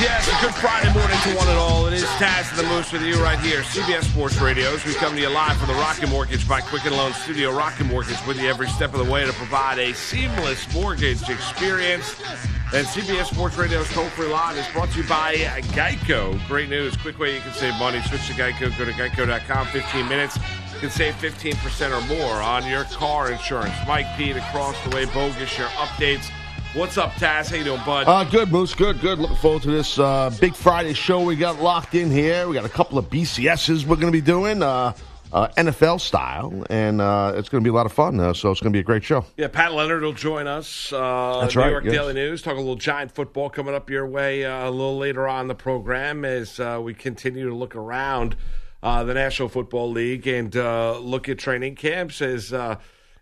Yes, yes, yes. A good Friday morning to one and all. It is Taz and the Moose with you right here, CBS Sports Radios. We come to you live from the Rocket Mortgage by Quicken Loan Studio. Rocket Mortgage with you every step of the way to provide a seamless mortgage experience. And CBS Sports Radio's toll free line is brought to you by Geico. Great news. Quick way you can save money. Switch to Geico. Go to geico.com. 15 minutes. You can save 15% or more on your car insurance. Mike Pete across the way. Bogus, your updates. What's up, Taz? How you doing, bud? Uh, good, Moose. Good, good. Looking forward to this uh, big Friday show we got locked in here. We got a couple of BCSs we're going to be doing, uh, uh, NFL style, and uh, it's going to be a lot of fun. Uh, so it's going to be a great show. Yeah, Pat Leonard will join us. Uh, That's New right, York yes. Daily News. Talk a little giant football coming up your way uh, a little later on the program as uh, we continue to look around uh, the National Football League and uh, look at training camps as.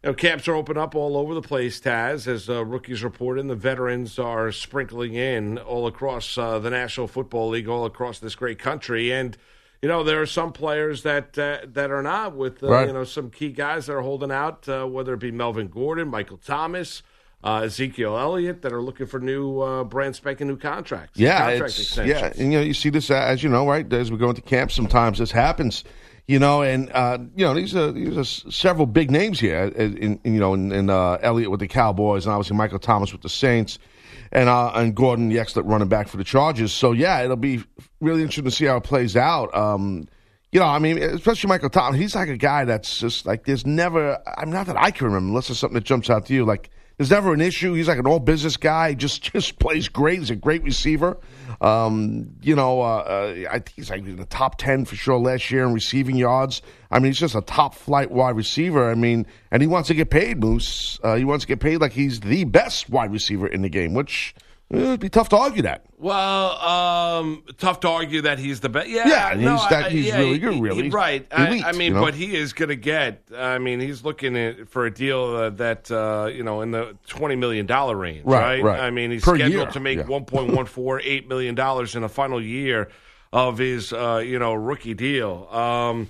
You know, camps are open up all over the place, Taz. As uh, rookies report in, the veterans are sprinkling in all across uh, the National Football League, all across this great country. And you know, there are some players that uh, that are not with uh, Right. you know some key guys that are holding out, uh, whether it be Melvin Gordon, Michael Thomas, uh, Ezekiel Elliott, that are looking for new uh, brand spanking new contracts. Yeah, contract yeah, and you know, you see this as you know, right? As we go into camp, sometimes this happens. You know, and uh, you know these are these are several big names here. uh, In, in you know, in, in uh, Elliott with the Cowboys, and obviously Michael Thomas with the Saints, and uh, and Gordon, the excellent running back for the Chargers. So yeah, it'll be really interesting to see how it plays out. Um, you know, I mean, especially Michael Thomas. He's like a guy that's just like there's never. I'm not that I can remember, unless there's something that jumps out to you. Like there's never an issue. He's like an all business guy. Just just plays great. He's a great receiver. Um, you know, uh, uh, I think he's like in the top ten for sure last year in receiving yards. I mean, he's just a top flight wide receiver. I mean, and he wants to get paid, Moose. Uh, he wants to get paid like he's the best wide receiver in the game, which it'd be tough to argue that. Well, um, tough to argue that he's the best. Yeah, Yeah, no, he's that- I- he's yeah, really he- good, he- really. right. I, Elite, I mean, you know? but he is going to get. I mean, he's looking at, for a deal uh, that uh, you know in the twenty million dollar range, Right, right. I mean, he's Per scheduled year, to make yeah. one point one four eight million dollars in the final year of his uh, you know rookie deal. Um,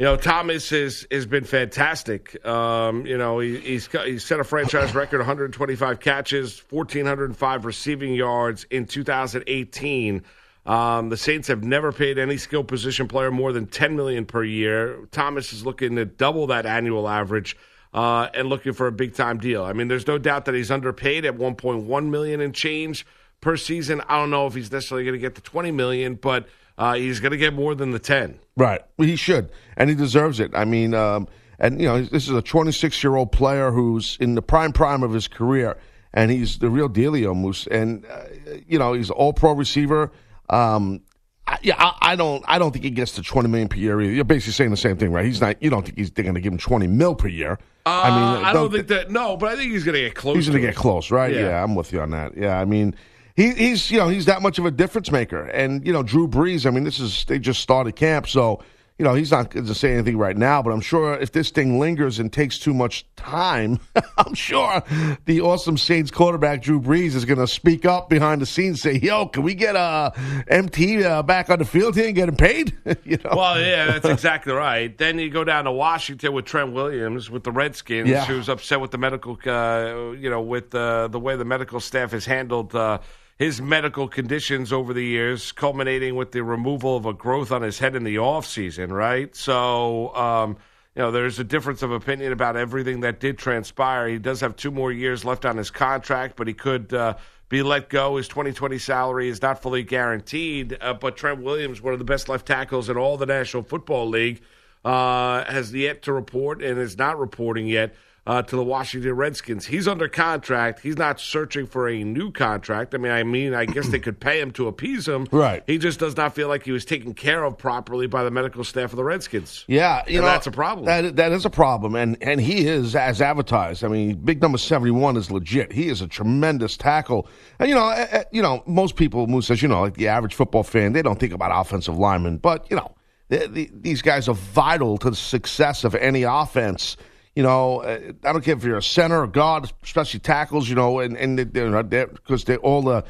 you know, Thomas has has been fantastic. Um, you know, he, he's he's set a franchise record: 125 catches, 1,405 receiving yards in 2018. Um, the Saints have never paid any skill position player more than 10 million per year. Thomas is looking to double that annual average. Uh, and looking for a big time deal. I mean, there's no doubt that he's underpaid at 1.1 million and change per season. I don't know if he's necessarily going to get the 20 million, but uh, he's going to get more than the 10. Right. He should, and he deserves it. I mean, um, and you know, this is a 26 year old player who's in the prime prime of his career, and he's the real dealio moose. And uh, you know, he's all pro receiver. Um, I, yeah, I, I don't, I don't think he gets to 20 million per year. Either. You're basically saying the same thing, right? He's not. You don't think he's going to give him 20 mil per year? Uh, I mean, I don't think that. No, but I think he's going to get close. He's going to to get close, right? Yeah. Yeah. I'm with you on that. Yeah, I mean, he, he's you know he's that much of a difference maker, and you know Drew Brees. I mean, this is they just started camp, so you know he's not going to say anything right now. But I'm sure if this thing lingers and takes too much time, I'm sure the awesome Saints quarterback Drew Brees is going to speak up behind the scenes, say, "Yo, can we get uh, MT uh, back on the field here and get him paid?" you know. Well, yeah, that's exactly right. Then you go down to Washington with Trent Williams with the Redskins, Yeah. who's upset with the medical, uh, you know, with uh, the way the medical staff has handled uh, his medical conditions over the years, culminating with the removal of a growth on his head in the off season. Right, so. Um, you know, there's a difference of opinion about everything that did transpire. He does have two more years left on his contract, but he could uh, be let go. His 2020 salary is not fully guaranteed. Uh, but Trent Williams, one of the best left tackles in all the National Football League, uh, has yet to report and is not reporting yet uh, to the Washington Redskins. He's under contract. He's not searching for a new contract. I mean, I mean, I guess they could pay him to appease him. Right. He just does not feel like he was taken care of properly by the medical staff of the Redskins. Yeah, you And know that's a problem. That that is a problem, and and he is as advertised. I mean, big number seventy one is legit. He is a tremendous tackle, and you know, eh, you know, most people, Moose, as you know, like the average football fan, they don't think about offensive linemen, but you know, the, the, these guys are vital to the success of any offense. You know, uh, I don't care if you're a center or guard, especially tackles. You know, and and because they're all the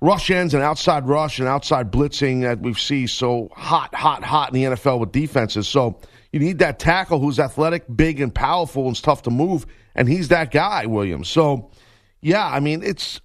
rush ends and outside rush and outside blitzing that we see so hot, hot, hot in the NFL with defenses. So you need that tackle who's athletic, big, and powerful and tough to move, and he's that guy, Williams. So yeah, I mean it's.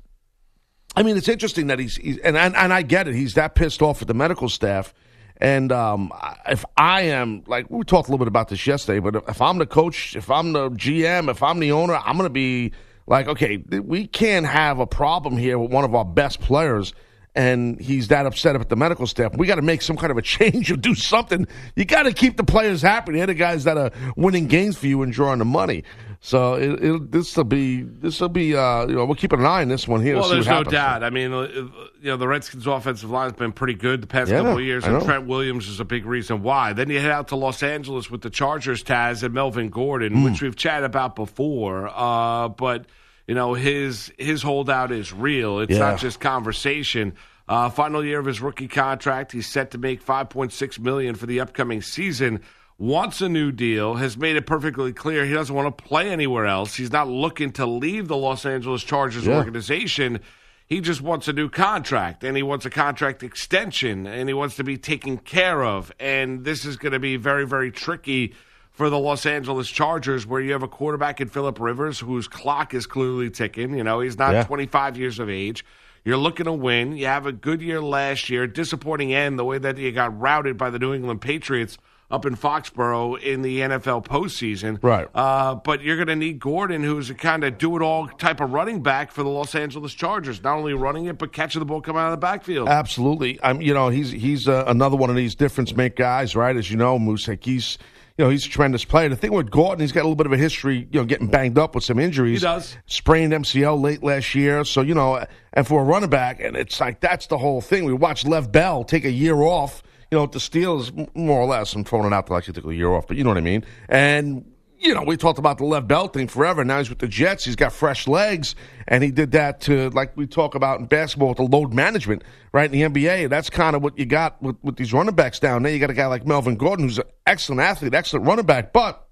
I mean, it's interesting that he's, he's and, and and I get it. He's that pissed off with the medical staff, and um, if I am like we talked a little bit about this yesterday, but if I'm the coach, if I'm the GM, if I'm the owner, I'm going to be like, okay, we can't have a problem here with one of our best players, and he's that upset at the medical staff. We got to make some kind of a change or do something. You got to keep the players happy. They're the guys that are winning games for you and drawing the money. So it, it, this will be this will be uh, you know we're keeping an eye on this one here. Well, there's no happens. doubt. I mean, uh, you know, the Redskins' offensive line has been pretty good the past Yeah, couple of years, and. Trent Williams is a big reason why. Then you head out to Los Angeles with the Chargers, Taz, and Melvin Gordon, Hmm. which we've chatted about before. Uh, but you know, his his holdout is real. It's Yeah. not just conversation. Uh, final year of his rookie contract, he's set to make 5.6 million for the upcoming season. Wants a new deal, has made it perfectly clear he doesn't want to play anywhere else. He's not looking to leave the Los Angeles Chargers Yeah. organization. He just wants a new contract and he wants a contract extension and he wants to be taken care of. And this is going to be very, very tricky for the Los Angeles Chargers, where you have a quarterback in Philip Rivers whose clock is clearly ticking. You know, he's not Yeah. 25 years of age. You're looking to win. You have a good year last year, disappointing end the way that you got routed by the New England Patriots up in Foxborough in the NFL postseason. Right. Uh, but you're going to need Gordon, who's a kind of do it all type of running back for the Los Angeles Chargers. Not only running it, but catching the ball coming out of the backfield. Absolutely. I'm. You know, he's he's uh, another one of these difference make guys, right? As you know, Moose, he's. You know, he's a tremendous player. The thing with Gordon, he's got a little bit of a history, you know, getting banged up with some injuries. He does. Sprained MCL late last year. So, you know, and for a running back, and it's like that's the whole thing. We watched Le'Veon Bell take a year off, you know, the Steelers, more or less. I'm throwing it out to actually took a year off, but you know what I mean. And you know, we talked about the Le'Veon Bell thing forever. Now he's with the Jets. He's got fresh legs, and he did that to, like we talk about in basketball, with the load management, right? In the NBA, that's kind of what you got with, with these running backs down there. You got a guy like Melvin Gordon, who's an excellent athlete, excellent running back, but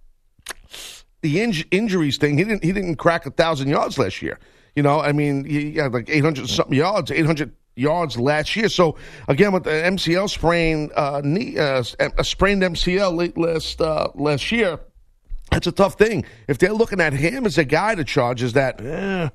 the inj- injuries thing, he didn't he didn't crack a thousand yards last year. You know, I mean, he had like eight hundred something yards, eight hundred yards last year. So again, with the MCL sprain, uh, knee, uh, a sprained MCL late last uh, last year, that's a tough thing. If they're looking at him as a guy to charge, is that eh,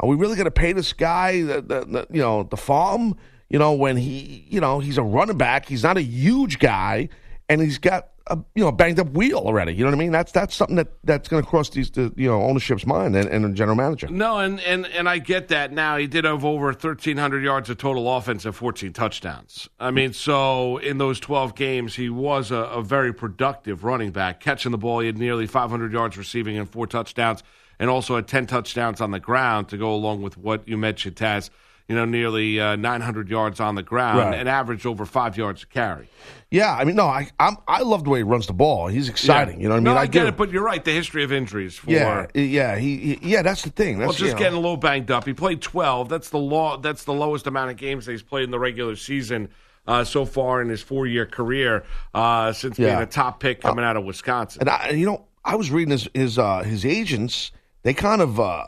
are we really going to pay this guy the, the, the you know the farm? You know, when he you know he's a running back, he's not a huge guy, and he's got a you know banged up wheel already. You know what I mean? That's that's something that that's going to cross these the, you know ownership's mind and, and general manager. No, and, and, and I get that now. He did have over 1,300 yards of total offense and 14 touchdowns. I mean, so in those 12 games, he was a, a very productive running back. Catching the ball, he had nearly 500 yards receiving and four touchdowns, and also had 10 touchdowns on the ground to go along with what you mentioned, Taz. You know, nearly uh, 900 yards on the ground Right. and averaged over five yards a carry. Yeah, I mean, no, I I'm, I love the way he runs the ball. He's exciting. You know what I mean? No, I, get do. it, but you're right. The history of injuries for yeah, yeah, he, he yeah. That's the thing. That's Well, just you know. getting a little banged up. He played 12. That's the law. That's the lowest amount of games that he's played in the regular season uh, so far in his four-year career uh, since being Yeah. a top pick coming out of Wisconsin. And I, you know, I was reading his his uh, his agents. They kind of uh,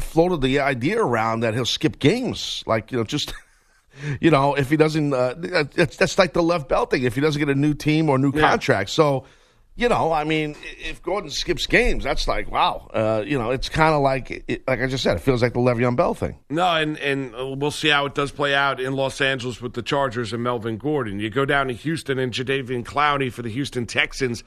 floated the idea around that he'll skip games, like you know, just you know, if he doesn't. Uh, that's that's like the left belt thing. If he doesn't get a new team or new Yeah. contract, so. You know, I mean, if Gordon skips games, that's like wow. Uh, you know, it's kind of like, it, like I just said, it feels like the Le'Veon Bell thing. No, and and we'll see how it does play out in Los Angeles with the Chargers and Melvin Gordon. You go down to Houston and Jadeveon Clowney for the Houston Texans.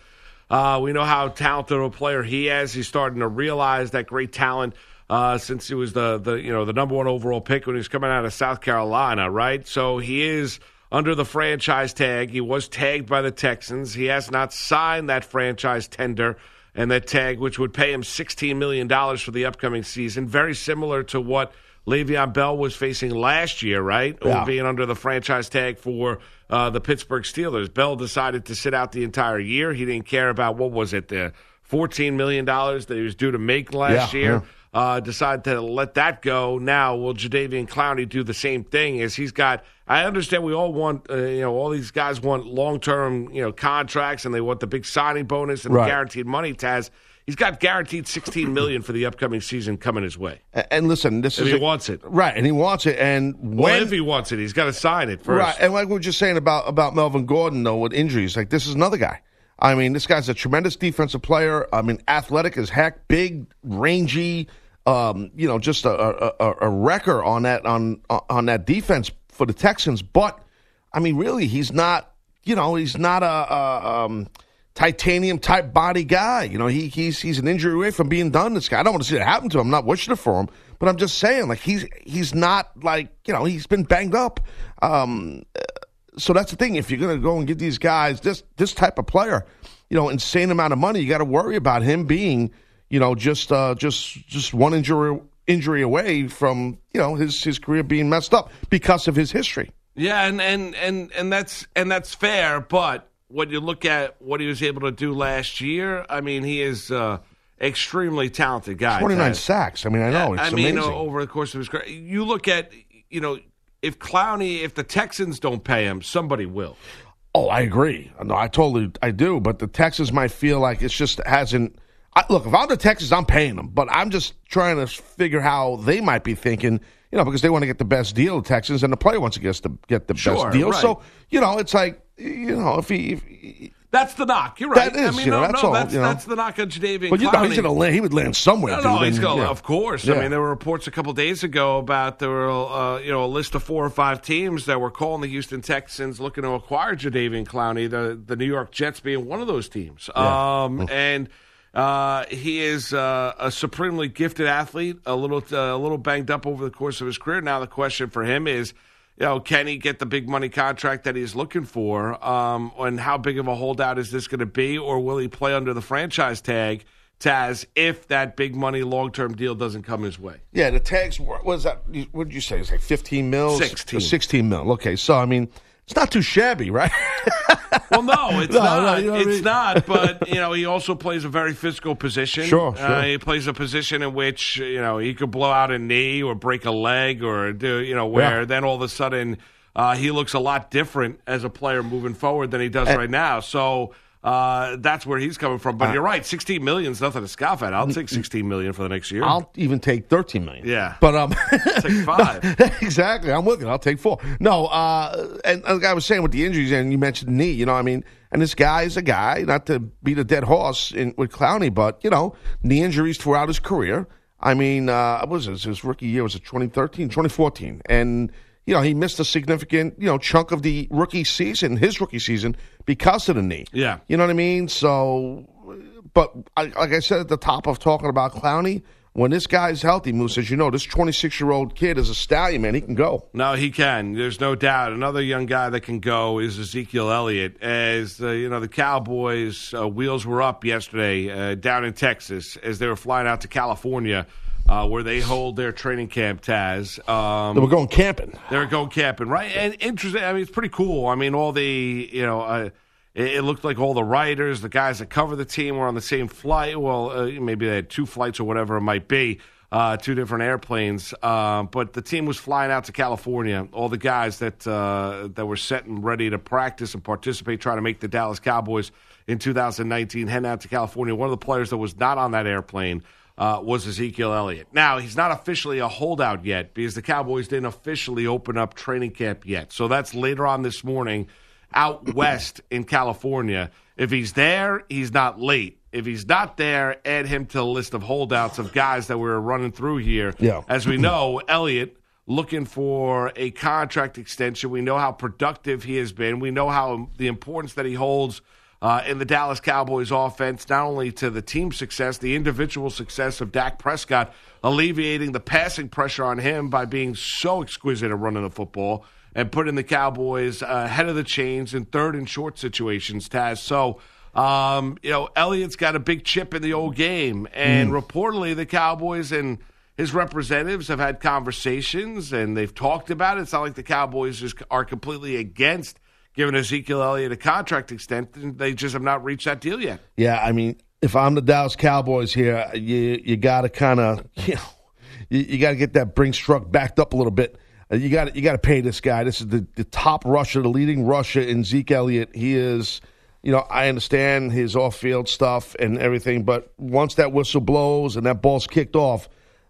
Uh, we know how talented a player he is. He's starting to realize that great talent uh, since he was the the you know the number one overall pick when he was coming out of South Carolina, right? So he is under the franchise tag. He was tagged by the Texans. He has not signed that franchise tender and that tag, which would pay him $16 million for the upcoming season, very similar to what Le'Veon Bell was facing last year, right? Yeah. Being under the franchise tag for uh, the Pittsburgh Steelers. Bell decided to sit out the entire year. He didn't care about, what was it, the $14 million that he was due to make last Yeah, year. yeah. Uh, decided to let that go. Now, will Jadeveon Clowney do the same thing? As he's got, I understand we all want, uh, you know, all these guys want long term, you know, contracts, and they want the big signing bonus and Right. the guaranteed money. Taz, he's got guaranteed sixteen million for the upcoming season coming his way. And listen, this If is he a- wants it. right, and he wants it. And when Well, if he wants it, he's got to sign it first. Right, and like we were just saying about about Melvin Gordon though with injuries, like this is another guy. I mean, this guy's a tremendous defensive player. I mean, athletic as heck, big, rangy. Um, you know, just a, a, a- a wrecker on that on on that defense for the Texans. But I mean, really, he's not. You know, he's not a, a um, titanium type body guy. You know, he he's he's an injury away from being done. This guy, I don't want to see it happen to him. I'm not wishing it for him, but I'm just saying, like he's he's not like you know he's been banged up. Um, so that's the thing. If you're going to go and get these guys this this type of player, you know, insane amount of money, you got to worry about him being, you know, just uh, just just one injury injury away from you know his his career being messed up because of his history. Yeah, and, and and and that's and that's fair. But when you look at what he was able to do last year, I mean, he is uh, extremely talented guy. Twenty nine sacks. I mean, I know it's I mean, amazing. over the course of his career, you look at you know if Clowney, if the Texans don't pay him, somebody will. Oh, I agree. No, I totally, I do. But the Texans might feel like it's just hasn't. I, look, if I'm the Texans, I'm paying them. But I'm just trying to figure how they might be thinking. You know, because they want to get the best deal. The Texans and the player wants to get the get the Sure, best deal. right. So you know, it's like you know, if he. If, he- That's the knock. You're right. That is, I mean, you know, no, that's no, all, that's you know. that's the knock on Jadeveon Clowney. but you know, he's going to land. He would land somewhere. No, dude, he's and, going. yeah. Of course. Yeah. I mean, there were reports a couple days ago about there were uh, you know a list of four or five teams that were calling the Houston Texans looking to acquire Jadeveon Clowney. The the New York Jets being one of those teams. Um, and uh, he is uh, a supremely gifted athlete. A little uh, a little banged up over the course of his career. Now the question for him is. You know, can he get the big money contract that he's looking for? Um, and how big of a holdout is this going to be, or will he play under the franchise tag? Taz, if that big money long term deal doesn't come his way. Yeah, the tags. What was that? What did you say? It's like fifteen mil. 16. Sixteen mil. Okay, so I mean, it's not too shabby, right? Well, no, it's No, not. no, you know what I it's mean? not. But you know, he also plays a very physical position. Sure, sure. Uh, he plays a position in which you know he could blow out a knee or break a leg or do you know where Yeah. then all of a sudden uh, he looks a lot different as a player moving forward than he does right now. So. Uh, that's where he's coming from, but you're right. Sixteen million is nothing to scoff at. I'll take sixteen million for the next year. I'll even take thirteen million. Yeah. but um, take five. exactly. I'm with it. I'll take four. No, uh, and like I was saying with the injuries, and you mentioned knee. You know, I mean, and this guy is a guy not to beat a dead horse in, with Clowney, but you know, knee injuries throughout his career. I mean, uh, what was his, his rookie year was it 2013, 2014, and you know he missed a significant you know chunk of the rookie season, his rookie season, because of the knee. Yeah. you know what I mean. So, but I, like I said at the top of talking about Clowney. When this guy's healthy, Moose, as you know, this 26 year old kid is a stallion, man. He can go. No, he can. There's no doubt. Another young guy that can go is Ezekiel Elliott. As uh, you know, the Cowboys' uh, wheels were up yesterday uh, down in Texas as they were flying out to California, uh, where they hold their training camp. Taz, um, They were going camping. they were going camping, right? And interesting. I mean, it's pretty cool. I mean, all the you know, uh, it, it looked like all the writers, the guys that cover the team, were on the same flight. Well, uh, maybe they had two flights or whatever it might be, uh, two different airplanes. Uh, but the team was flying out to California. All the guys that uh, that were set and ready to practice and participate, trying to make the Dallas Cowboys in 2019, heading out to California. One of the players that was not on that airplane uh, was Ezekiel Elliott. Now, he's not officially a holdout yet because the Cowboys didn't officially open up training camp yet. So that's later on this morning out west in California. If he's there, he's not late. If he's not there, add him to the list of holdouts of guys that we're running through here. Yeah. As we know, Elliott looking for a contract extension. We know how productive he has been. We know how the importance that he holds uh, in the Dallas Cowboys offense, not only to the team success, the individual success of Dak Prescott, alleviating the passing pressure on him by being so exquisite at running the football and putting the Cowboys uh, ahead of the chains in third and short situations, Taz. So, Um, you know, Elliott's got a big chip in the old game, and Mm. reportedly the Cowboys and his representatives have had conversations and they've talked about it. It's not like the Cowboys just are completely against giving Ezekiel Elliott a contract extension. They just have not reached that deal yet. Yeah, I mean, if I'm the Dallas Cowboys here, you you got to kind of you know you, you got to get that Brinks truck backed up a little bit. Uh, You got you got to pay this guy. This is the, the top rusher, the leading rusher in Zeke Elliott. He is, you know, I understand his off field stuff and everything, but once that whistle blows and that ball's kicked off,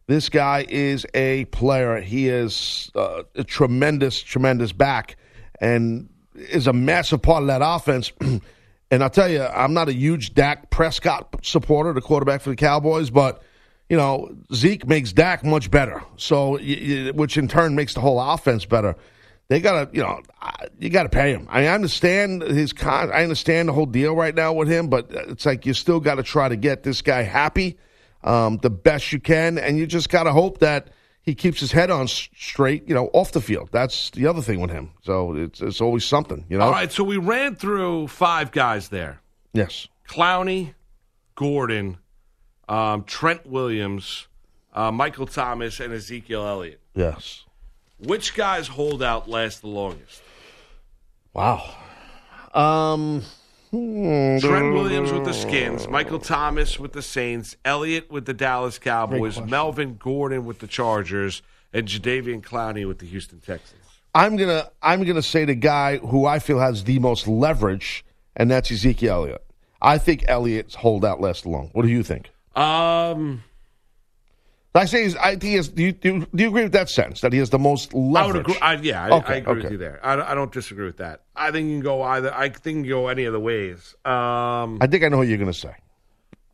this guy is a player. He is uh, a tremendous, tremendous back, and is a massive part of that offense. and I'll tell you, I'm not a huge Dak Prescott supporter, the quarterback for the Cowboys, but you know Zeke makes Dak much better. So, which in turn makes the whole offense better. They gotta, you know, you gotta pay him. I understand his con. I understand the whole deal right now with him, but it's like you still got to try to get this guy happy um, the best you can, and you just got to hope that he keeps his head on straight, you know, off the field. That's the other thing with him. So it's it's always something, you know. All right, so we ran through five guys there. Yes. Clowney, Gordon, um, Trent Williams, uh, Michael Thomas, and Ezekiel Elliott. Yes. Which guys hold out last the longest? Wow. Um. Hmm, Trent Williams with the Skins, Michael Thomas with the Saints, Elliott with the Dallas Cowboys, Melvin Gordon with the Chargers, and Jadeveon Clowney with the Houston Texans. I'm gonna I'm gonna say the guy who I feel has the most leverage, and that's Ezekiel Elliott. I think Elliott's holdout lasts long. What do you think? Um, I say he's, I he has, do, you, do, you, agree with that sense that he has the most leverage? I would agree. I, yeah, I, Okay, I agree okay. with you there. I, don't- I don't disagree with that. I think you can go either. I think you can go any of the ways. Um, I think I know what you're gonna say.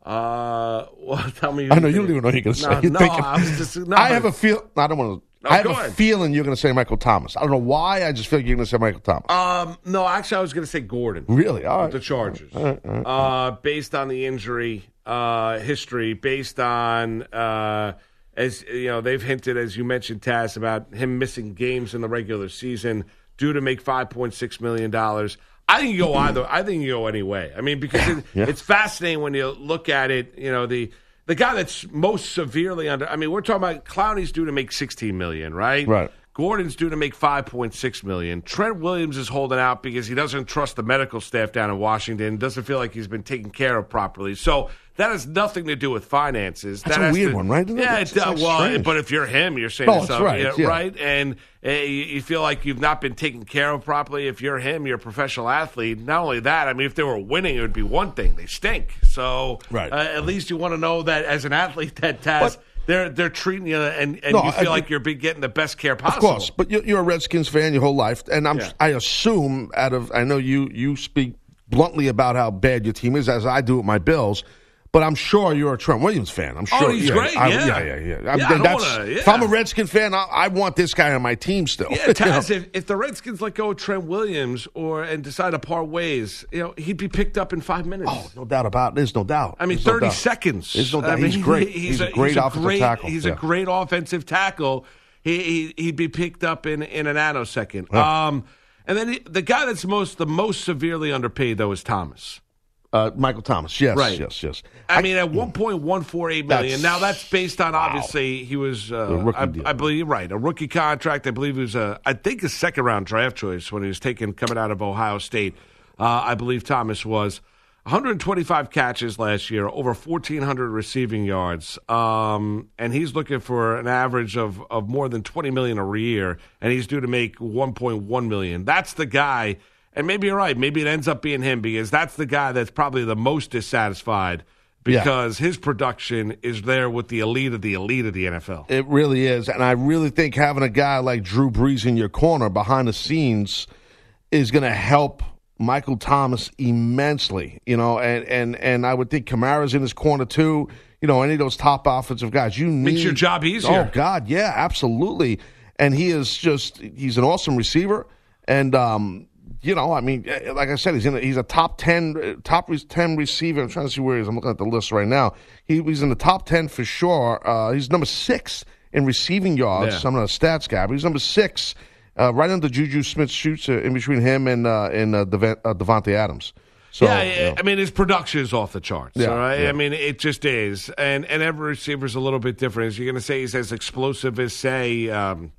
uh, well, tell me. I know you don't even know you're gonna say. No, no, thinking- I was just. No, I have a feel. I don't want to. No, I have a ahead. feeling you're going to say Michael Thomas. I don't know why. I just feel like you're going to say Michael Thomas. Um, no, actually, I was going to say Gordon. really? All right. the Chargers, uh, based on the injury uh, history, based on uh, as you know, they've hinted, as you mentioned, Taz, about him missing games in the regular season due to make five point six million dollars. I think you go either. I think you go any way. I mean, because it, Yeah. it's fascinating when you look at it. You know the. The guy that's most severely under I mean, we're talking about Clowney's due to make sixteen million, right? Right. Gordon's due to make 5.6 million. Trent Williams is holding out because he doesn't trust the medical staff down in Washington. Doesn't feel like he's been taken care of properly. So that has nothing to do with finances. That's that a weird to- one, right? Yeah, It's it, uh, well, strange. but if you're him, you're saying it's yourself, right, yeah, right, and uh, you, feel like you've not been taken care of properly. If you're him, you're a professional athlete. Not only that, I mean, if they were winning, it would be one thing. They stink. So Right. uh, at least you want to know that as an athlete, that Taz. But- they're they're treating you and, and No, you feel I- like you're be getting the best care possible. Of course, but you're, you're a Redskins fan your whole life, and I'm Yeah. I assume out of I know you you speak bluntly about how bad your team is, as I do with my Bills. But I'm sure you're a Trent Williams fan. I'm sure. Oh, sure he's yeah, great, I- yeah. yeah, yeah, yeah. I, yeah, I wanna, yeah. If I'm a Redskin fan, I, I want this guy on my team still. Yeah, You know? If, if the Redskins let go of Trent Williams or and decide to part ways, you know, he'd be picked up in five minutes. Oh, no doubt about it. There's no doubt. I mean, There's no thirty doubt. seconds. There's no I doubt. He's mean, great. He's, He's a, a great he's offensive great, tackle. He's a great offensive tackle. He, he he'd be picked up in in a nanosecond. Um, and then he, the guy that's most the most severely underpaid though is Thomas. Uh, Michael Thomas. Yes, Right. yes, yes. I, mean, at one point one four eight million. That's- now that's based on obviously he was, uh, I. I believe, right, a rookie contract. I believe he was a, I think a second round draft choice when he was taken coming out of Ohio State. Uh, I believe Thomas was 125 catches last year, over 1,400 receiving yards, um, and he's looking for an average of of more than 20 million a year, and he's due to make 1.1 million. That's the guy. And maybe you're right. Maybe it ends up being him because that's the guy that's probably the most dissatisfied Yeah. because his production is there with the elite of the elite of the NFL. It really is, and I really think having a guy like Drew Brees in your corner behind the scenes is going to help Michael Thomas immensely. You know, and and and I would think Kamara's in his corner too. You know, any of those top offensive guys, you need Makes your job easier. Oh God, yeah, absolutely. And he is just—he's an awesome receiver, and um, you know, I mean, eh, like I said, he's in. A, he's a top ten, uh, top ten receiver. I'm trying to see where he is. I'm looking at the list right now. He, he's in the top ten for sure. Uh, he's number six in receiving yards. Yeah. I'm not a stats guy, but he's number six, uh, right under Juju Smith-Schuster uh, in between him and uh, and uh, uh, Davante Adams. So, yeah, you know. I mean his production is off the charts. Yeah, all right, yeah. I mean it just is, and and every receiver's a little bit different. Is you're going to say he's as explosive as say, um,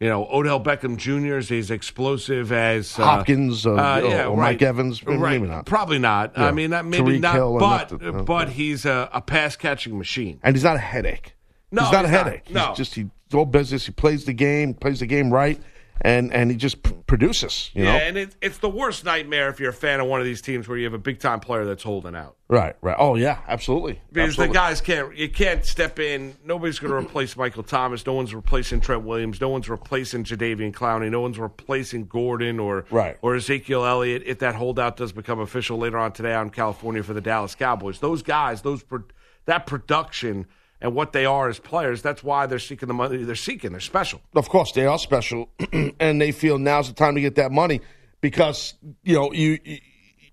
you know, Odell Beckham Jr. Is as explosive as uh, Hopkins, uh, or- or Mike Evans? Maybe right? not. Probably not. Yeah. I mean, not, maybe Tyreek not. Hill but not the- no. but he's a, a pass catching machine. and he's not a headache. No, he's not he's a not. headache. No. He's just he's all business. He plays the game, plays the game right, and and he just p- produces. You yeah, know, and it, it's the worst nightmare if you're a fan of one of these teams where you have a big time player that's holding out. right, right. Oh yeah, absolutely. Because absolutely. the guys can't, you can't step in. Nobody's going to replace Michael Thomas. No one's replacing Trent Williams. No one's replacing Jadeveon Clowney. No one's replacing Gordon or Right. or Ezekiel Elliott. If that holdout does become official later on today out in California for the Dallas Cowboys, those guys, those pro- that production and what they are as players, that's why they're seeking the money they're seeking. They're special. Of course, they are special, and they feel now's the time to get that money because you know you, you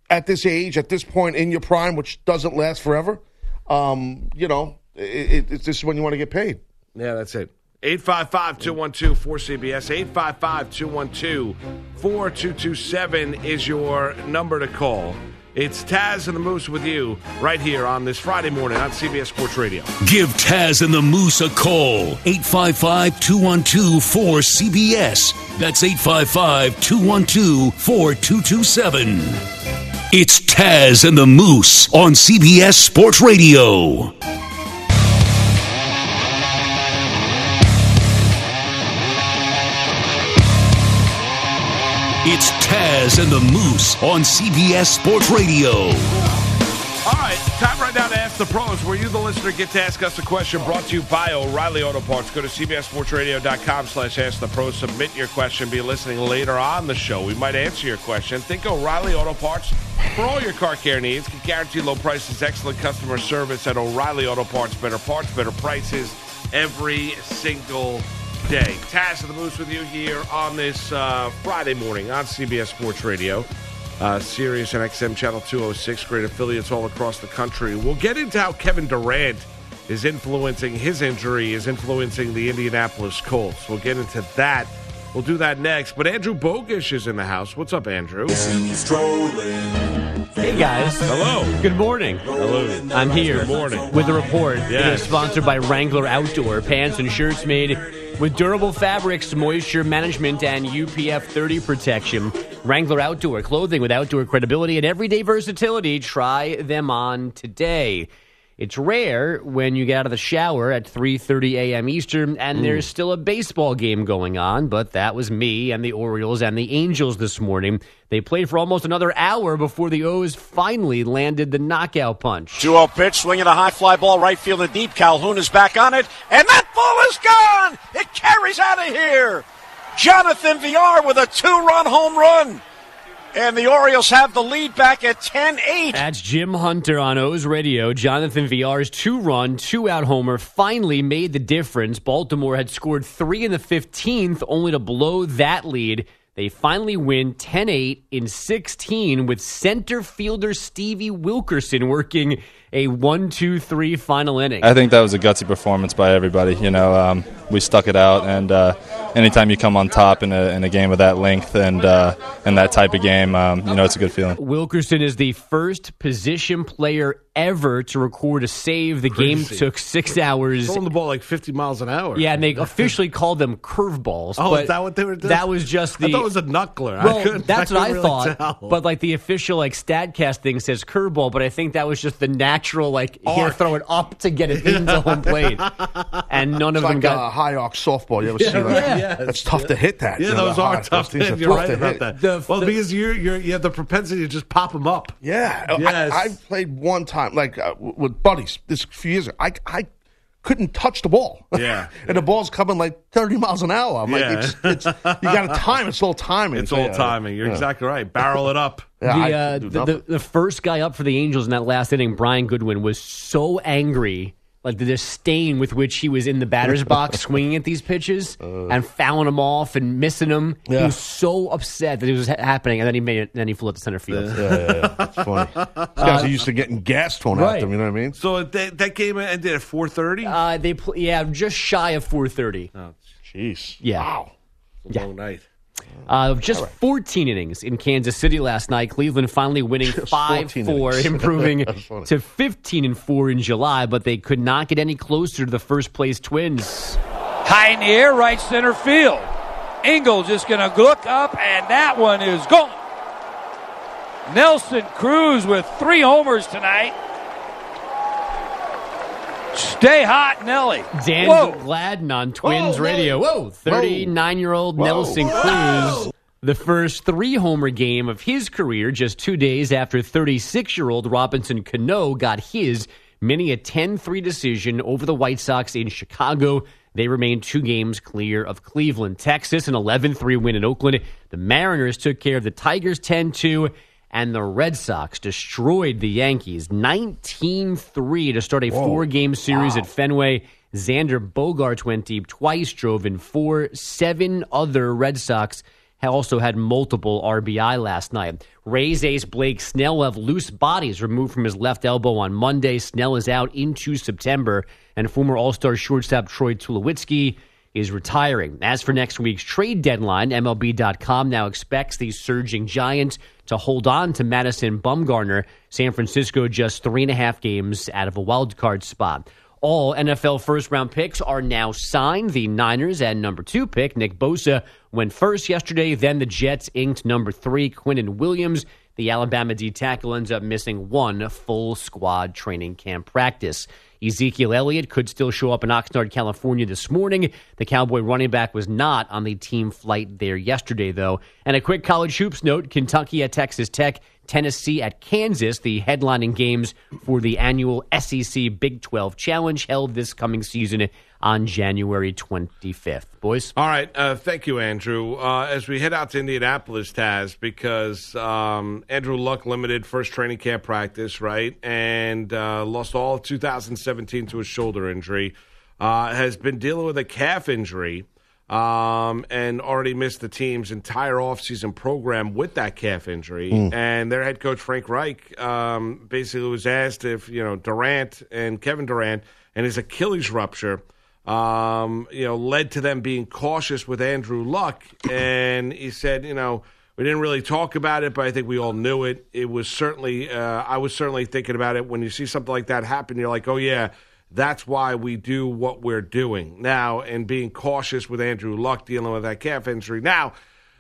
at this age, at this point in your prime, which doesn't last forever. Um, you know, it, it, it's this is when you want to get paid. Yeah, that's it. 855 212 4CBS. 855 212 4227 is your number to call. It's Taz and the Moose with you right here on this Friday morning on CBS Sports Radio. Give Taz and the Moose a call. 855 212 4CBS. That's 855 212 4227. It's Taz and the Moose on CBS Sports Radio. It's Taz and the Moose on CBS Sports Radio. All right, time right now to ask the pros. Where you, the listener, get to ask us a question brought to you by O'Reilly Auto Parts. Go to cbssportsradio.com slash ask the pros. Submit your question. Be listening later on the show. We might answer your question. Think O'Reilly Auto Parts for all your car care needs. Get guaranteed low prices, excellent customer service at O'Reilly Auto Parts. Better parts, better prices every single day. Taz of the Moose with you here on this uh, Friday morning on CBS Sports Radio uh, Sirius and XM Channel 206, great affiliates all across the country. We'll get into how Kevin Durant is influencing his injury, is influencing the Indianapolis Colts. We'll get into that. We'll do that next. But Andrew Bogusch is in the house. What's up, Andrew? Hey guys. Hello. Good morning. Hello. I'm here Good morning. with a report. It Yes. is sponsored by Wrangler Outdoor. Pants and shirts made with durable fabrics, moisture management, and UPF 30 protection. Wrangler Outdoor clothing with outdoor credibility and everyday versatility. Try them on today. It's rare when you get out of the shower at 3:30 a.m. Eastern and hmm. there's still a baseball game going on, but that was me and the Orioles and the Angels this morning. They played for almost another hour before the O's finally landed the knockout punch. 2 0 pitch, swinging a high fly ball right field and deep. Calhoun is back on it, and that ball is gone! It carries out of here! Jonathan Villar with a two run home run! And the Orioles have the lead back at 10 8. That's Jim Hunter on O's radio. Jonathan Villar's two run, two out homer finally made the difference. Baltimore had scored three in the 15th, only to blow that lead. They finally win 10 8 in 16 with center fielder Stevie Wilkerson working a one, two, three final inning. I think that was a gutsy performance by everybody. You know, um, we stuck it out, and uh, anytime you come on top in a, in a game of that length and uh, and that type of game, um, you know, it's a good feeling. Wilkerson is the first position player ever to record a save. The game took six hours. Throwing the ball like 50 miles an hour. Yeah, and they officially called them curveballs. Oh, is that what they were doing? That was just the. I thought it was a knuckler. I Well, couldn't- that's I what I really thought. tell. But like the official like Statcast thing says curveball, but I think that was just the natural like here Arc. throw it up to get it into home plate, and none of It's them like got. a high arc softball. You ever see that? yes, That's tough to hit that. Yeah, you know, those are tough. those things are You're tough right to about hit. that. The- well, the- because you're, you're you have the propensity to just pop them up. Yeah, Yes. I, I played one time, like uh, with buddies, this few years ago. I, I couldn't touch the ball. Yeah. and the ball's coming like thirty miles an hour. I'm Yeah. like, it's, it's you got to time. It's all timing. It's all yeah, timing. You're yeah. exactly right. Barrel it up. Yeah, the, uh, the, the the first guy up for the Angels in that last inning, Brian Goodwin, was so angry, like the disdain with which he was in the batter's box swinging at these pitches and fouling them off and missing them. He was so upset that it was ha- happening, and then he made it. Then he flew out to center field. yeah, yeah, yeah. It's funny. These guys are used to getting gas thrown right. at them. You know what I mean? So that, that game ended at 4:30. Uh, they pl- yeah, just shy of 4:30. Oh, Jeez. Yeah. Wow. It's a long night. Uh, just 14 innings in Kansas City last night. Cleveland finally winning 5 4, improving to 15 and 4 in July, but they could not get any closer to the first place Twins. High in the air, right center field. Engel just going to look up, and that one is gone. Nelson Cruz with three homers tonight. Stay hot, Nelly. Dan Whoa. Gladden on Twins Whoa, Radio. Whoa, 39 year old Nelson Cruz. The first three homer game of his career, just two days after 36 year old Robinson Cano got his, many a 10 3 decision over the White Sox in Chicago. They remain two games clear of Cleveland. Texas, an 11 3 win in Oakland. The Mariners took care of the Tigers 10 2 and the Red Sox destroyed the Yankees 19 3 to start a four game series at Fenway. Xander Bogaerts went deep twice, drove in four. Seven other Red Sox also had multiple RBI last night. Rays ace Blake Snell will have loose bodies removed from his left elbow on Monday. Snell is out into September, and former All Star shortstop Troy Tulowitzki is retiring. As for next week's trade deadline, MLB.com now expects the surging Giants to hold on to Madison Bumgarner. San Francisco just three and a half games out of a wild card spot. All NFL first round picks are now signed. The Niners and number two pick, Nick Bosa, went first yesterday. Then the Jets inked number three, Quinnen Williams. The Alabama D tackle ends up missing one full squad training camp practice. Ezekiel Elliott could still show up in Oxnard, California this morning. The Cowboy running back was not on the team flight there yesterday, though. And a quick college hoops note Kentucky at Texas Tech, Tennessee at Kansas, the headlining games for the annual SEC Big 12 Challenge held this coming season on January 25th. Boys? All right. Uh, thank you, Andrew. Uh, as we head out to Indianapolis, Taz, because um, Andrew Luck limited first training camp practice, right? And uh, lost all of 2017 to a shoulder injury. Uh, has been dealing with a calf injury um, and already missed the team's entire offseason program with that calf injury. And their head coach, Frank Reich, um, basically was asked if, you know, Durant and Kevin Durant and his Achilles rupture um, you know, led to them being cautious with Andrew Luck. And he said, you know, we didn't really talk about it, but I think we all knew it. It was certainly, uh, I was certainly thinking about it. When you see something like that happen, you're like, oh, yeah, that's why we do what we're doing now. And being cautious with Andrew Luck dealing with that calf injury. Now,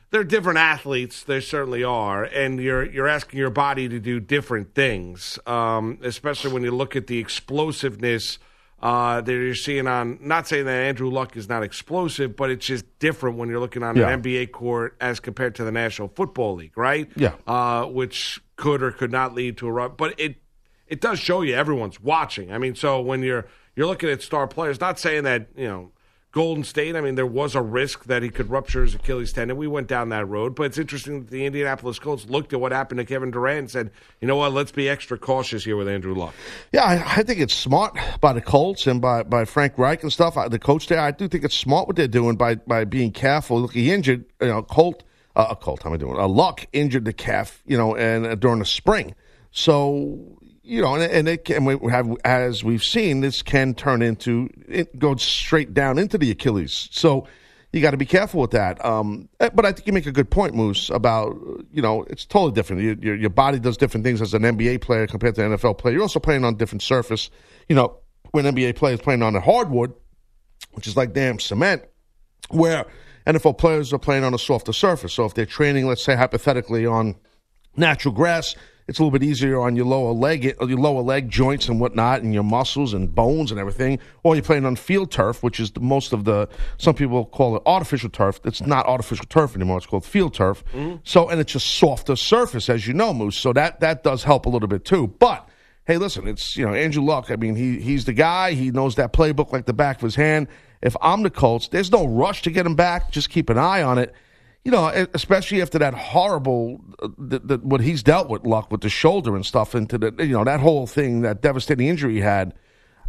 they're different athletes. They certainly are, and you're you're asking your body to do different things, um, especially when you look at the explosiveness uh, that you're seeing on. Not saying that Andrew Luck is not explosive, but it's just different when you're looking on Yeah. an NBA court as compared to the National Football League, right? Yeah. uh, which could or could not lead to a run, but it it does show you everyone's watching. I mean, so when you're you're looking at star players, not saying that you know. Golden State, I mean, there was a risk that he could rupture his Achilles tendon. We went down that road, but it's interesting that the Indianapolis Colts looked at what happened to Kevin Durant and said, you know what, let's be extra cautious here with Andrew Luck. Yeah, I, I think it's smart by the Colts and by, by Frank Reich and stuff. I, the coach there, I do think it's smart what they're doing by by being careful. Look, he injured, you know, Colt, uh, a Colt, how am I doing? Uh, Luck injured the calf, you know, and uh, during the spring. So, you know, and, and it can, we have, as we've seen, this can turn into, it goes straight down into the Achilles. So, you got to be careful with that. Um, eh, but I think you make a good point, Moose, about you know it's totally different. Your, your, your body does different things as an NBA player compared to an NFL player. You're also playing on different surface. You know, when NBA players playing on a hardwood, which is like damn cement, where NFL players are playing on a softer surface. So if they're training, let's say hypothetically on natural grass, it's a little bit easier on your lower leg, uh, your lower leg joints and whatnot, and your muscles and bones and everything. Or you're playing on field turf, which is the, most of the. Some people call it artificial turf. It's not artificial turf anymore. It's called field turf. Mm-hmm. So and it's a softer surface, as you know, Moose. So that that does help a little bit too. But hey, listen, it's you know Andrew Luck. I mean, he he's the guy. He knows that playbook like the back of his hand. If I'm the Colts, there's no rush to get him back. Just keep an eye on it. You know, especially after that horrible, uh, what he's dealt with, Luck, with the shoulder and stuff, into the, you know, that whole thing, that devastating injury he had.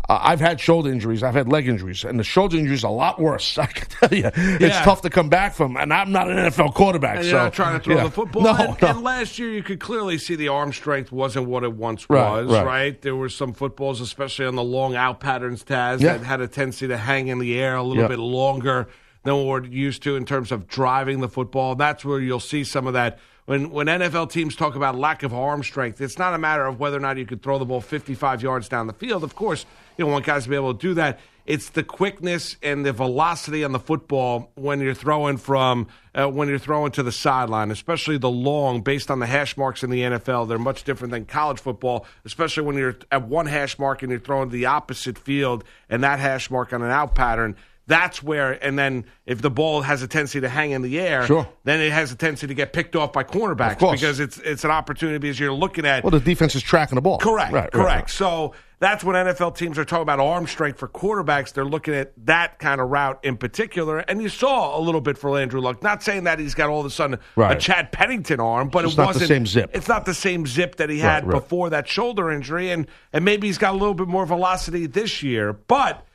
Uh, I've had shoulder injuries, I've had leg injuries, and the shoulder injuries are a lot worse. I can tell you, it's Yeah. tough to come back from. And I'm not an NFL quarterback, And so you're not trying to throw yeah. the football. No, and, no. and last year, you could clearly see the arm strength wasn't what it once Right, was. right. Right. There were some footballs, especially on the long out patterns, Taz, Yeah. that had a tendency to hang in the air a little bit longer than what we're used to in terms of driving the football. That's where you'll see some of that. When when NFL teams talk about lack of arm strength, it's not a matter of whether or not you could throw the ball 55 yards down the field. Of course, you don't want guys to be able to do that. It's the quickness and the velocity on the football when you're throwing from uh, when you're throwing to the sideline, especially the long. Based on the hash marks in the NFL, they're much different than college football, especially when you're at one hash mark and you're throwing to the opposite field and that hash mark on an out pattern. That's where, and then if the ball has a tendency to hang in the air, Sure. then it has a tendency to get picked off by cornerbacks Of because it's it's an opportunity because you're looking at Well, the defense is tracking the ball. Correct. Right, right, correct. right. So that's when NFL teams are talking about arm strength for quarterbacks. They're looking at that kind of route in particular. And you saw a little bit for Andrew Luck. Not saying that he's got all of a sudden a Chad Pennington arm, but It's it not the wasn't same zip. It's not the same zip that he had Right, right. before that shoulder injury, and and maybe he's got a little bit more velocity this year, but.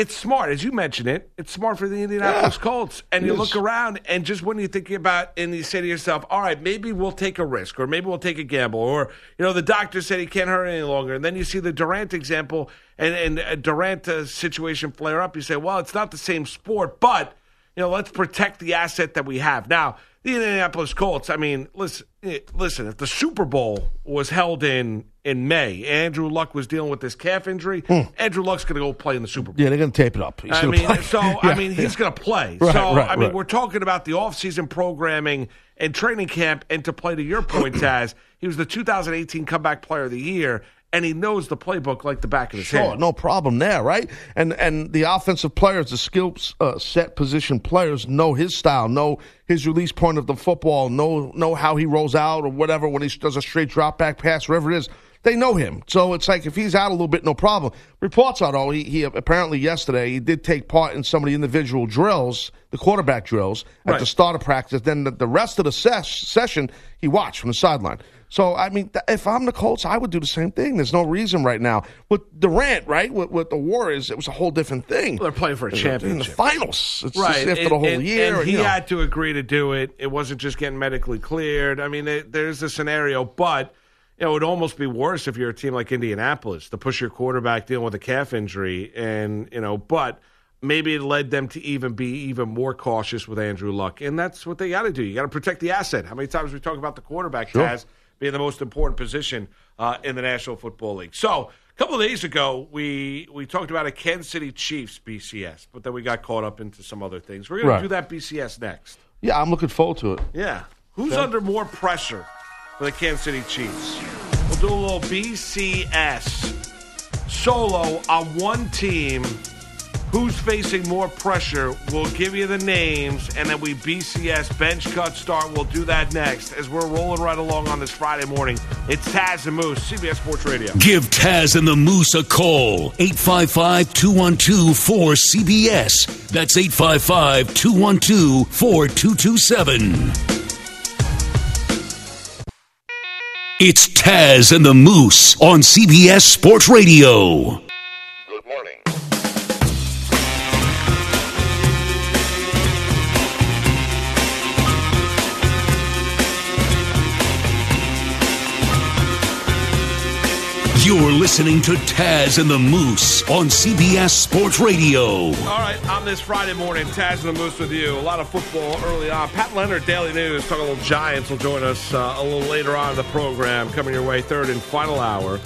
It's smart, as you mentioned it. It's smart for the Indianapolis Yeah, Colts, and you is. look around, and just when you're thinking about, and you say to yourself, "All right, maybe we'll take a risk, or maybe we'll take a gamble, or you know, the doctor said he can't hurt any longer." And then you see the Durant example, and and Durant uh, situation flare up. You say, "Well, it's not the same sport, but you know, let's protect the asset that we have." Now, the Indianapolis Colts. I mean, listen, eh, listen. If the Super Bowl was held in in May, Andrew Luck was dealing with this calf injury. Andrew Luck's going to go play in the Super Bowl. Yeah, they're going to tape it up. He's I mean, play. so Yeah, I mean, he's yeah. going to play. Right, so right, I mean, right. we're talking about the off-season programming and training camp, and to play to your point, Taz, he was the 2018 Comeback Player of the Year, and he knows the playbook like the back of his Sure, hand. no problem there, right? And and the offensive players, the skill uh, set position players know his style, know his release point of the football, know know how he rolls out or whatever when he does a straight drop back pass, whatever it is. They know him, so it's like if he's out a little bit, no problem. Reports are though he, he apparently yesterday he did take part in some of the individual drills, the quarterback drills at Right. the start of practice. Then the, the rest of the ses- session he watched from the sideline. So I mean, th- if I'm the Colts, I would do the same thing. There's no reason right now with Durant, right? With, with the Warriors, it was a whole different thing. They're playing for a championship. in the finals. It's Right, just after and, the whole and- year. and he you know. had to agree to do it. It wasn't just getting medically cleared. I mean, it, there's a scenario, but you know, it would almost be worse if you're a team like Indianapolis to push your quarterback dealing with a calf injury, and you know, but maybe it led them to even be even more cautious with Andrew Luck, and that's what they got to do. You got to protect the asset. How many times we talk about the quarterback, Sure. Taz, being the most important position uh, in the National Football League? So. A couple of days ago, we we talked about a Kansas City Chiefs BCS, but then we got caught up into some other things. We're going Right. to do that BCS next. Yeah, I'm looking forward to it. Yeah. Who's under more pressure for the Kansas City Chiefs? We'll do a little BCS solo on one team. Who's facing more pressure? We'll give you the names, and then we BCS bench cut start. We'll do that next as we're rolling right along on this Friday morning. It's Taz and the Moose, CBS Sports Radio. Give Taz and the Moose a call. 855 212 4CBS. That's 855 212 4227. It's Taz and the Moose on CBS Sports Radio. You're listening to Taz and the Moose on CBS Sports Radio. All right, on this Friday morning, Taz and the Moose with you. A lot of football early on. Pat Leonard, Daily News, talking a little Giants, will join us uh, a little later on in the program. Coming your way, third and final hour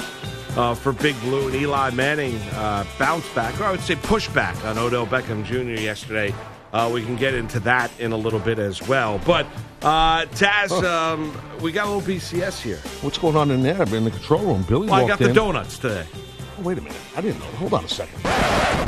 uh, for Big Blue and Eli Manning uh, bounce back, or I would say pushback on Odell Beckham Jr. yesterday. Uh, we can get into that in a little bit as well. But uh, Taz, um, we got a little BCS here. What's going on in there? I've been in the control room, Billy Well, I got the donuts today. Oh, wait a minute, I didn't know. Hold on a second.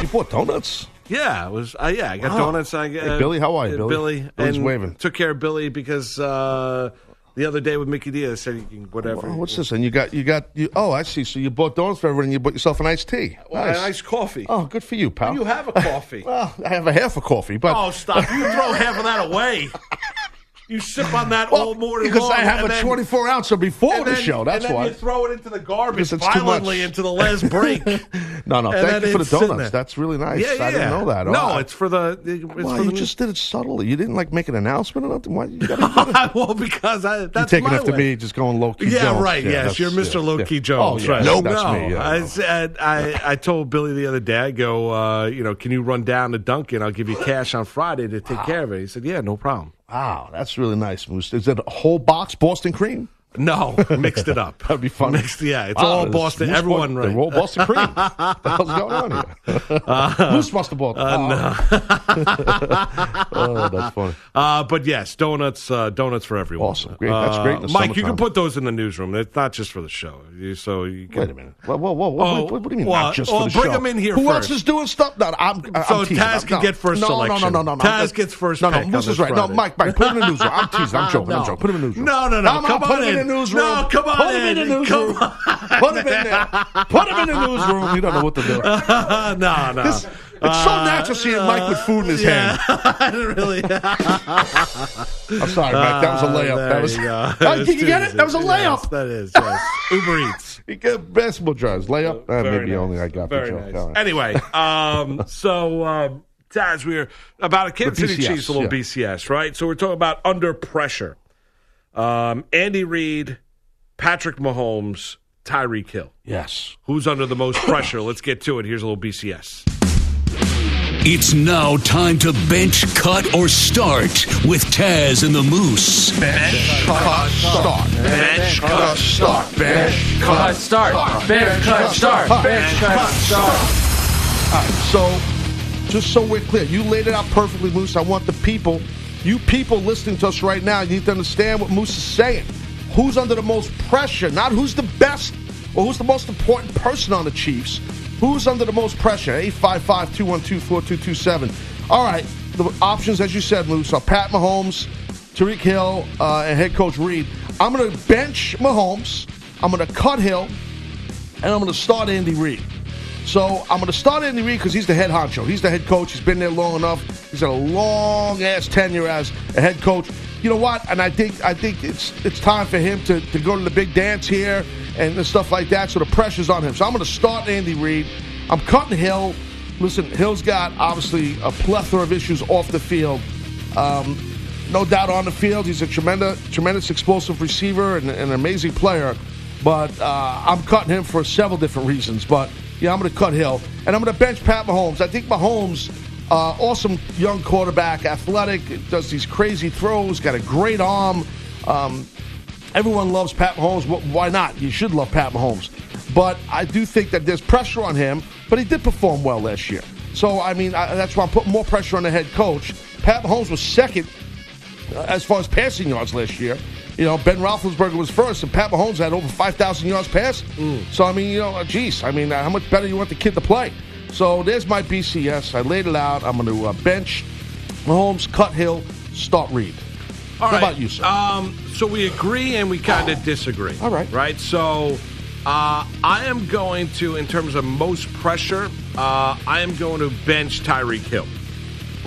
You bought donuts? Yeah, it was. Uh, yeah, I got Wow. donuts. I, uh, Hey, Billy, how are you, uh, Billy? Billy, Billy's and waving. Took care of Billy because uh, the other day with Mickey Diaz said you can whatever. Oh, what's this? And you got you got you. Oh, I see. So you bought donuts for everyone. and You bought yourself an iced tea. Well, nice. a nice coffee. Oh, good for you, pal. You have a coffee. Well, I have a half a coffee, but oh, stop! You throw half of that away. You sip on that Well, all morning because long, I have a then- 24 ouncer before the then- show. That's and then why. you throw it into the garbage Because it's too violently into the last break. No, no. And Thank you for the donuts. That's really nice. Yeah, yeah. I didn't know that. No, Oh, it's for the. It's Well, for you the just did it subtly. You didn't like make an announcement or nothing. Why you gotta well, because I, you that's taking my after way. me, just going low key. Yeah, Jones. right. yes, you're Mr. yeah, Low yeah. Key Jones. Oh, yeah, right? That's no, me. I no. said I, I told Billy the other day. I go, uh, you know, can you run down to Dunkin'? I'll give you cash on Friday to take care of it. He said, yeah, no problem. Wow, that's really nice, Moose. Is it a whole box Boston cream? No, mixed it up. That'd be fun. Mixed, yeah, it's Wow, all Boston. Everyone, right? They're all Boston cream. what the hell's going on here? Moose must have bought. Uh, oh, that's funny. Uh, but yes, donuts, uh, donuts for everyone. Awesome. Great. That's great Uh, Mike, you can put those in the newsroom. It's not just for the show. You, so you can, Wait a minute. Whoa, whoa, whoa. Oh, what, what do you mean? well, not just well, for the bring show? them in here Who first. else is doing stuff? No, I'm, I'm So teasing. Taz I'm- can no. get first no, selection. No, no, no, no, no. Taz gets first No, no. Moose is right. No, Mike, Mike, put him in the newsroom. I'm teasing. I'm joking. No. I'm joking. Put him in the newsroom. No, no, no. Come, on, on put him in newsroom. No, come on Put him in the in. newsroom. Come Put him in there. Put him in the newsroom. You don't know what to do. no, no. This, it's so natural seeing Mike with food in his hand. I didn't really. I'm sorry, Mike. That was a layup. There that was. Oh, did you get it? That was a Yes, layup. that is. Yes. Uber Eats. You get basketball drives. Layup. Uh, Very maybe nice. only I got Very the joke. nice. Right. Anyway, um, so um, Taz, we're about a Kansas The City Chiefs, a little yeah. BCS, right? So we're talking about under pressure. Um, Andy Reid, Patrick Mahomes, Tyreek Hill. Yes. Who's under the most pressure? Let's get to it. Here's a little BCS. It's now time to bench, cut, or start with Taz and the Moose. Bench, cut, start. Bench, Cut, start. Bench, Cut, start. Bench, cut, start. Bench, cut, start. All right, so just so we're clear, you laid it out perfectly, Moose. I want the people, you people listening to us right now, you need to understand what Moose is saying. Who's under the most pressure? Not who's the best or who's the most important person on the Chiefs. Who's under the most pressure? 855 212 4227. All right, the options, as you said, Moose, are Pat Mahomes, Tyreek Hill, uh, and head coach Reid. I'm going to bench Mahomes. I'm going to cut Hill and I'm going to start Andy Reid. So I'm going to start Andy Reid because he's the head honcho. He's the head coach. He's been there long enough. He's had a long ass tenure as a head coach. You know what? And I think I think it's it's time for him to, to go to the big dance here and stuff like that. So the pressure's on him. So I'm going to start Andy Reid. I'm cutting Hill. Listen, Hill's got obviously a plethora of issues off the field. Um, no doubt on the field, he's a tremendous, tremendous explosive receiver and, and an amazing player. But uh, I'm cutting him for several different reasons. But yeah, I'm going to cut Hill, and I'm going to bench Pat Mahomes. I think Mahomes, uh, awesome young quarterback, athletic, does these crazy throws, got a great arm. Um, everyone loves Pat Mahomes. Why not? You should love Pat Mahomes. But I do think that there's pressure on him. But he did perform well last year. So I mean, I, that's why I'm putting more pressure on the head coach. Pat Mahomes was second uh, as far as passing yards last year. You know, Ben Roethlisberger was first, and Pat Mahomes had over 5,000 yards passing. So, I mean, you know, geez, I mean, uh, how much better you want the kid to play? So, there's my BCS. I laid it out. I'm going to uh, bench Mahomes, cut Hill, start Reid. All How right. about you, sir? Um, so we agree and we kind of disagree. All right. Right. So uh, I am going to, in terms of most pressure, uh, I am going to bench Tyreek Hill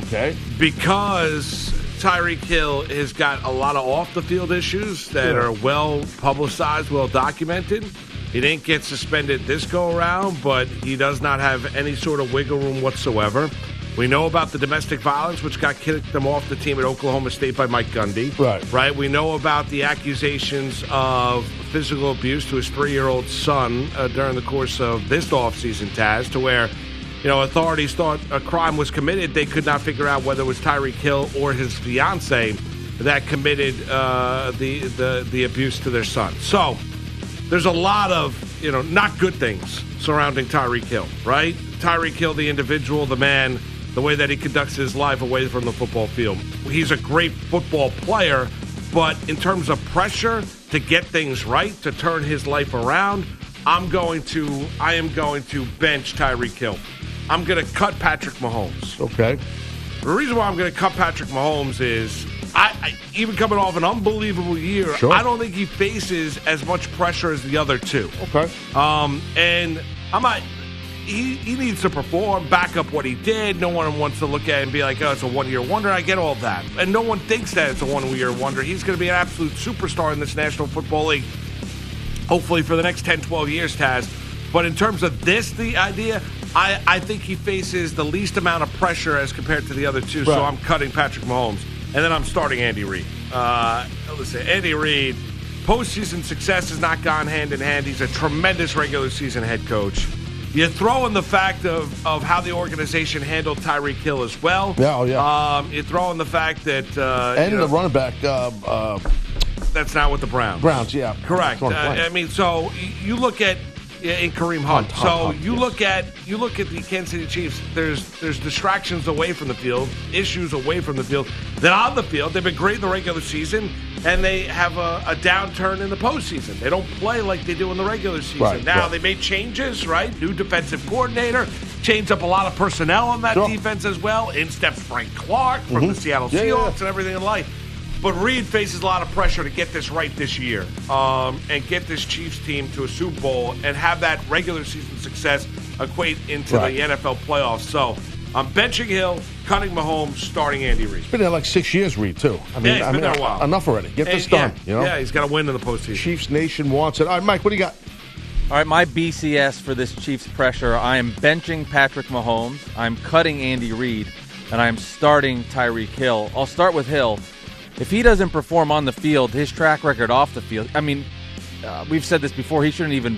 Okay. because Tyreek Hill has got a lot of off the field issues that are well publicized, well documented. He didn't get suspended this go around, but he does not have any sort of wiggle room whatsoever. We know about the domestic violence, which got kicked them off the team at Oklahoma State by Mike Gundy. Right. Right. We know about the accusations of physical abuse to his three year old son uh, during the course of this offseason, Taz, to where you know, authorities thought a crime was committed. They could not figure out whether it was Tyreek Hill or his fiance that committed uh, the, the the abuse to their son. So there's a lot of you know not good things surrounding Tyreek Hill, right? Tyreek Hill, the individual, the man, the way that he conducts his life away from the football field. He's a great football player, but in terms of pressure to get things right, to turn his life around, I'm going to I am going to bench Tyreek Hill. I'm going to cut Patrick Mahomes. Okay. The reason why I'm going to cut Patrick Mahomes is I, I even coming off an unbelievable year, Sure. I don't think he faces as much pressure as the other two. Okay. Um, and I'm not. he, he needs to perform, back up what he did. No one wants to look at it and be like, oh, it's a one year wonder. I get all that. And no one thinks that it's a one year wonder. He's going to be an absolute superstar in this National Football League, hopefully for the next 10, 12 years, Taz. But in terms of this, the idea, I, I think he faces the least amount of pressure as compared to the other two. So I'm cutting Patrick Mahomes. And then I'm starting Andy Reid. Uh, listen, Andy Reid, postseason success has not gone hand in hand. He's a tremendous regular season head coach. You throw in the fact of, of how the organization handled Tyreek Hill as well. Yeah, oh, yeah. Um, you throw in the fact that uh, And you know, the running back, uh, uh, that's not with the Browns. Browns, yeah. Correct. Uh, Drawing a blank. I mean, so you look at in Kareem Hunt. Hunt, so Hunt, you yes. look at you look at the Kansas City Chiefs. There's there's distractions away from the field, issues away from the field. Then on the field, they've been great in the regular season, and they have a, a downturn in the postseason. They don't play like they do in the regular season. Right, now right. they made changes, right? New defensive coordinator, changed up a lot of personnel on that Sure. defense as well. In steps Frank Clark from the Seattle Mm-hmm. Yeah, Seahawks yeah. and everything in life. But Reid faces a lot of pressure to get this right this year um, and get this Chiefs team to a Super Bowl and have that regular season success equate into Right. the NFL playoffs. So I'm benching Hill, cutting Mahomes, starting Andy Reid. Been there like six years, Reid, too. I mean, Yeah, he's I been mean, there a while. enough already. Get this And, done. Yeah, You know, yeah, he's got to win in the postseason. Chiefs Nation wants it. All right, Mike, what do you got? All right, my BCS for this Chiefs pressure. I am benching Patrick Mahomes. I'm cutting Andy Reid, and I'm starting Tyreek Hill. I'll start with Hill. If he doesn't perform on the field, his track record off the field. I mean, uh, we've said this before. He shouldn't even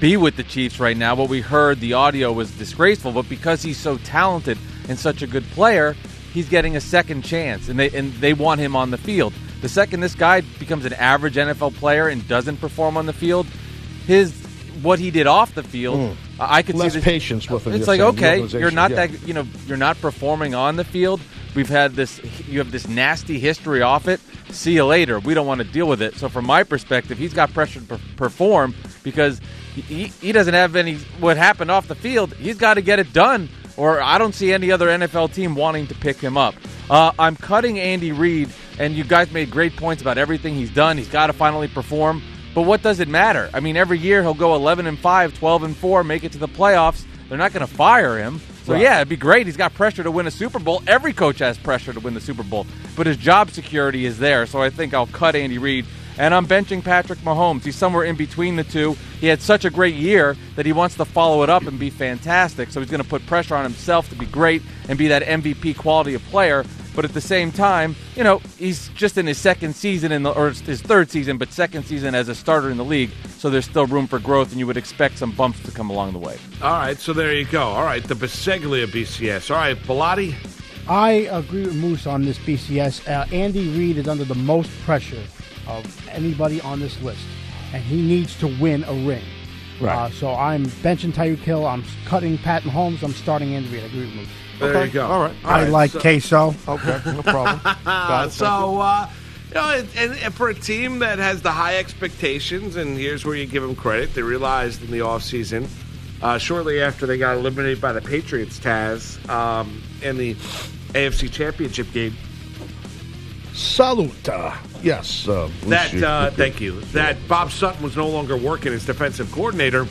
be with the Chiefs right now. What we heard, the audio was disgraceful. But because he's so talented and such a good player, he's getting a second chance, and they and they want him on the field. The second this guy becomes an average NFL player and doesn't perform on the field, his what he did off the field, I I could. Less see this, patience with him, It's like okay, you're not yeah. that you know you're not performing on the field. We've had this. You have this nasty history off it. See you later. We don't want to deal with it. So from my perspective, he's got pressure to perform because he, he, doesn't have any what happened off the field. He's got to get it done, or I don't see any other NFL team wanting to pick him up. Uh, I'm cutting Andy Reid, and you guys made great points about everything he's done. He's got to finally perform. But what does it matter? I mean, every year he'll go 11 and 5, 12 and 4, make it to the playoffs. They're not going to fire him. So Right. yeah, it'd be great. He's got pressure to win a Super Bowl. Every coach has pressure to win the Super Bowl, but his job security is there. So I think I'll cut Andy Reid, and I'm benching Patrick Mahomes. He's somewhere in between the two. He had such a great year that he wants to follow it up and be fantastic. So he's going to put pressure on himself to be great and be that MVP quality of player. But at the same time, you know, he's just in his second season in the or his third season, but second season as a starter in the league. So there's still room for growth, and you would expect some bumps to come along the way. All right, so there you go. All right, the Biseglia BCS. All right, Bilotti. I agree with Moose on this BCS. Uh, Andy Reid is under the most pressure of anybody on this list, and he needs to win a ring. Right. Uh, so I'm benching Tyreek Hill. I'm cutting Pat Mahomes. I'm starting Andy Reid. I agree with Moose. There Okay, you go. all right. All I right, like so- queso. Okay, no problem. Got it. So, uh, you know, and, and, and for a team that has the high expectations, and here's where you give them credit, they realized in the offseason, uh, shortly after they got eliminated by the Patriots, Taz, um, in the AFC Championship game, Salute. Uh, yes. Uh, that, uh, thank you, that Bob Sutton was no longer working as defensive coordinator.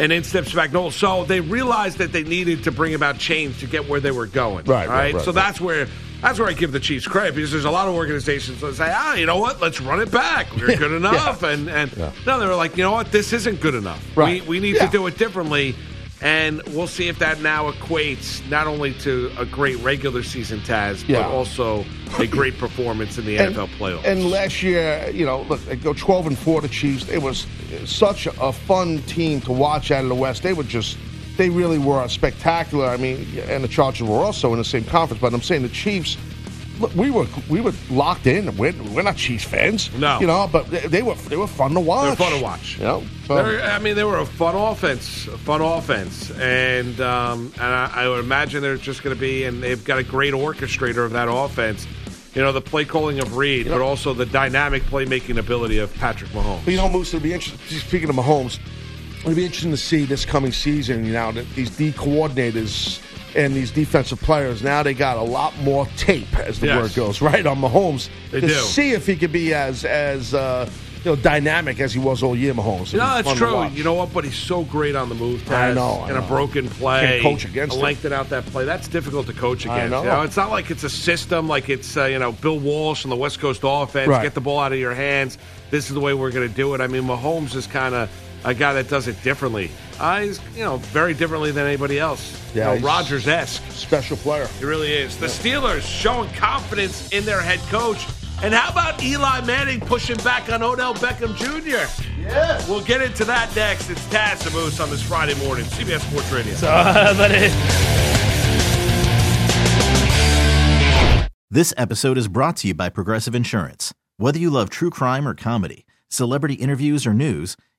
And in steps back. No, So they realized that they needed to bring about change to get where they were going. Right, all right, right, so right. that's where that's where I give the Chiefs credit because there's a lot of organizations that say, ah, you know what, let's run it back. We're good enough. And and Yeah. no, they were like, you know what, this isn't good enough. Right. We we need Yeah. to do it differently. And we'll see if that now equates not only to a great regular season Taz, Yeah. but also a great performance in the And- NFL playoffs. And last year, you know, look, they go 12 and 4 the Chiefs. It was such a fun team to watch out of the West. They were just, they really were spectacular. I mean, and the Chargers were also in the same conference, but I'm saying the Chiefs, we were we were locked in. We're, we're not Chiefs fans. No. You know, but they, they were they were fun to watch. They're fun to watch. You know? I mean, they were a fun offense, a fun offense, and um, and I, I would imagine they're just going to be, and they've got a great orchestrator of that offense. You know, the play calling of Reid, but also the dynamic playmaking ability of Patrick Mahomes. But you know, Moose, it'll be interesting. Speaking of Mahomes, it'll be interesting to see this coming season. You know, that these D coordinators and these defensive players now they got a lot more tape, as the Yes. word goes, right on Mahomes They to do. see if he could be as as uh, you know dynamic as he was all year, Mahomes. No, It's that's true. You know what? But he's so great on the move. Taz, I know, I in a broken play, Can't coach against lengthen out that play. That's difficult to coach against. know. You know, it's not like it's a system like it's uh, you know Bill Walsh and the West Coast offense. Right. Get the ball out of your hands. This is the way we're going to do it. I mean, Mahomes is kind of a guy that does it differently. Uh, he's you know very differently than anybody else. Yeah, you know, Rodgers esque. special player. He really is. The Steelers showing confidence in their head coach. And how about Eli Manning pushing back on Odell Beckham Jr.? Yeah. We'll get into that next. It's Taz and Moose on this Friday morning, CBS Sports Radio. Uh, but This episode is brought to you by Progressive Insurance. Whether you love true crime or comedy, celebrity interviews or news,